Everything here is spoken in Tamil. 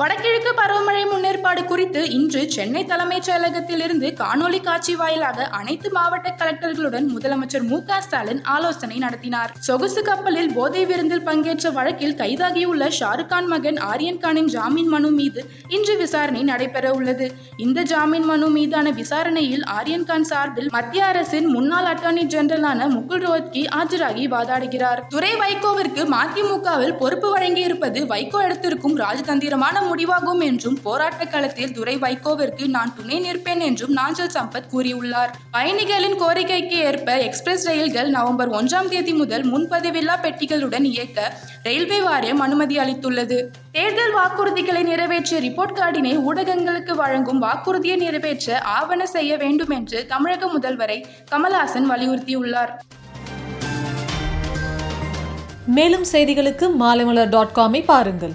வடகிழக்கு பருவமழை முன்னேற்பாடு குறித்து இன்று சென்னை தலைமைச் செயலகத்திலிருந்து காணொலி காட்சி வாயிலாக அனைத்து மாவட்ட கலெக்டர்களுடன் முதலமைச்சர் மு ஸ்டாலின் ஆலோசனை நடத்தினார். சொகுசு கப்பலில் போதை விருந்தில் பங்கேற்ற வழக்கில் கைதாகியுள்ள ஷாருக்கான் மகன் ஆரியன் கானின் ஜாமீன் மனு மீது இன்று விசாரணை நடைபெற உள்ளது. இந்த ஜாமீன் மனு மீதான விசாரணையில் ஆரியன் கான் சார்பில் மத்திய அரசின் முன்னாள் அட்டார்னி ஜெனரலான முகுல் ரோத்கி ஆஜராகி வாதாடுகிறார். துரை வைகோவிற்கு மதிமுகவில் பொறுப்பு வழங்கியிருப்பது வைகோ எடுத்திருக்கும் ராஜதந்திரமான முடிவாகும் என்றும் போராட்ட களத்தில் துரை வைகோவிற்கு நான் துணை நிற்பேன் என்றும் நாஞ்சல் சம்பத் கூறியுள்ளார். பயணிகளின் கோரிக்கைக்கு ஏற்ப எக்ஸ்பிரஸ் ரயில்கள் நவம்பர் ஒன்றாம் தேதி முதல் முன்பதிவில்லா பெட்டிகளுடன் இயக்க ரயில்வே வாரியம் அனுமதி அளித்துள்ளது. தேர்தல் வாக்குறுதிகளை நிறைவேற்றிய ரிப்போர்ட் கார்டினை ஊடகங்களுக்கு வழங்கும் வாக்குறுதியை நிறைவேற்ற ஆவண செய்ய வேண்டும் என்று தமிழக முதல்வரை கமல்ஹாசன் வலியுறுத்தியுள்ளார். மேலும் செய்திகளுக்கு மாலைமலர் டாட் காமை பாருங்கள்.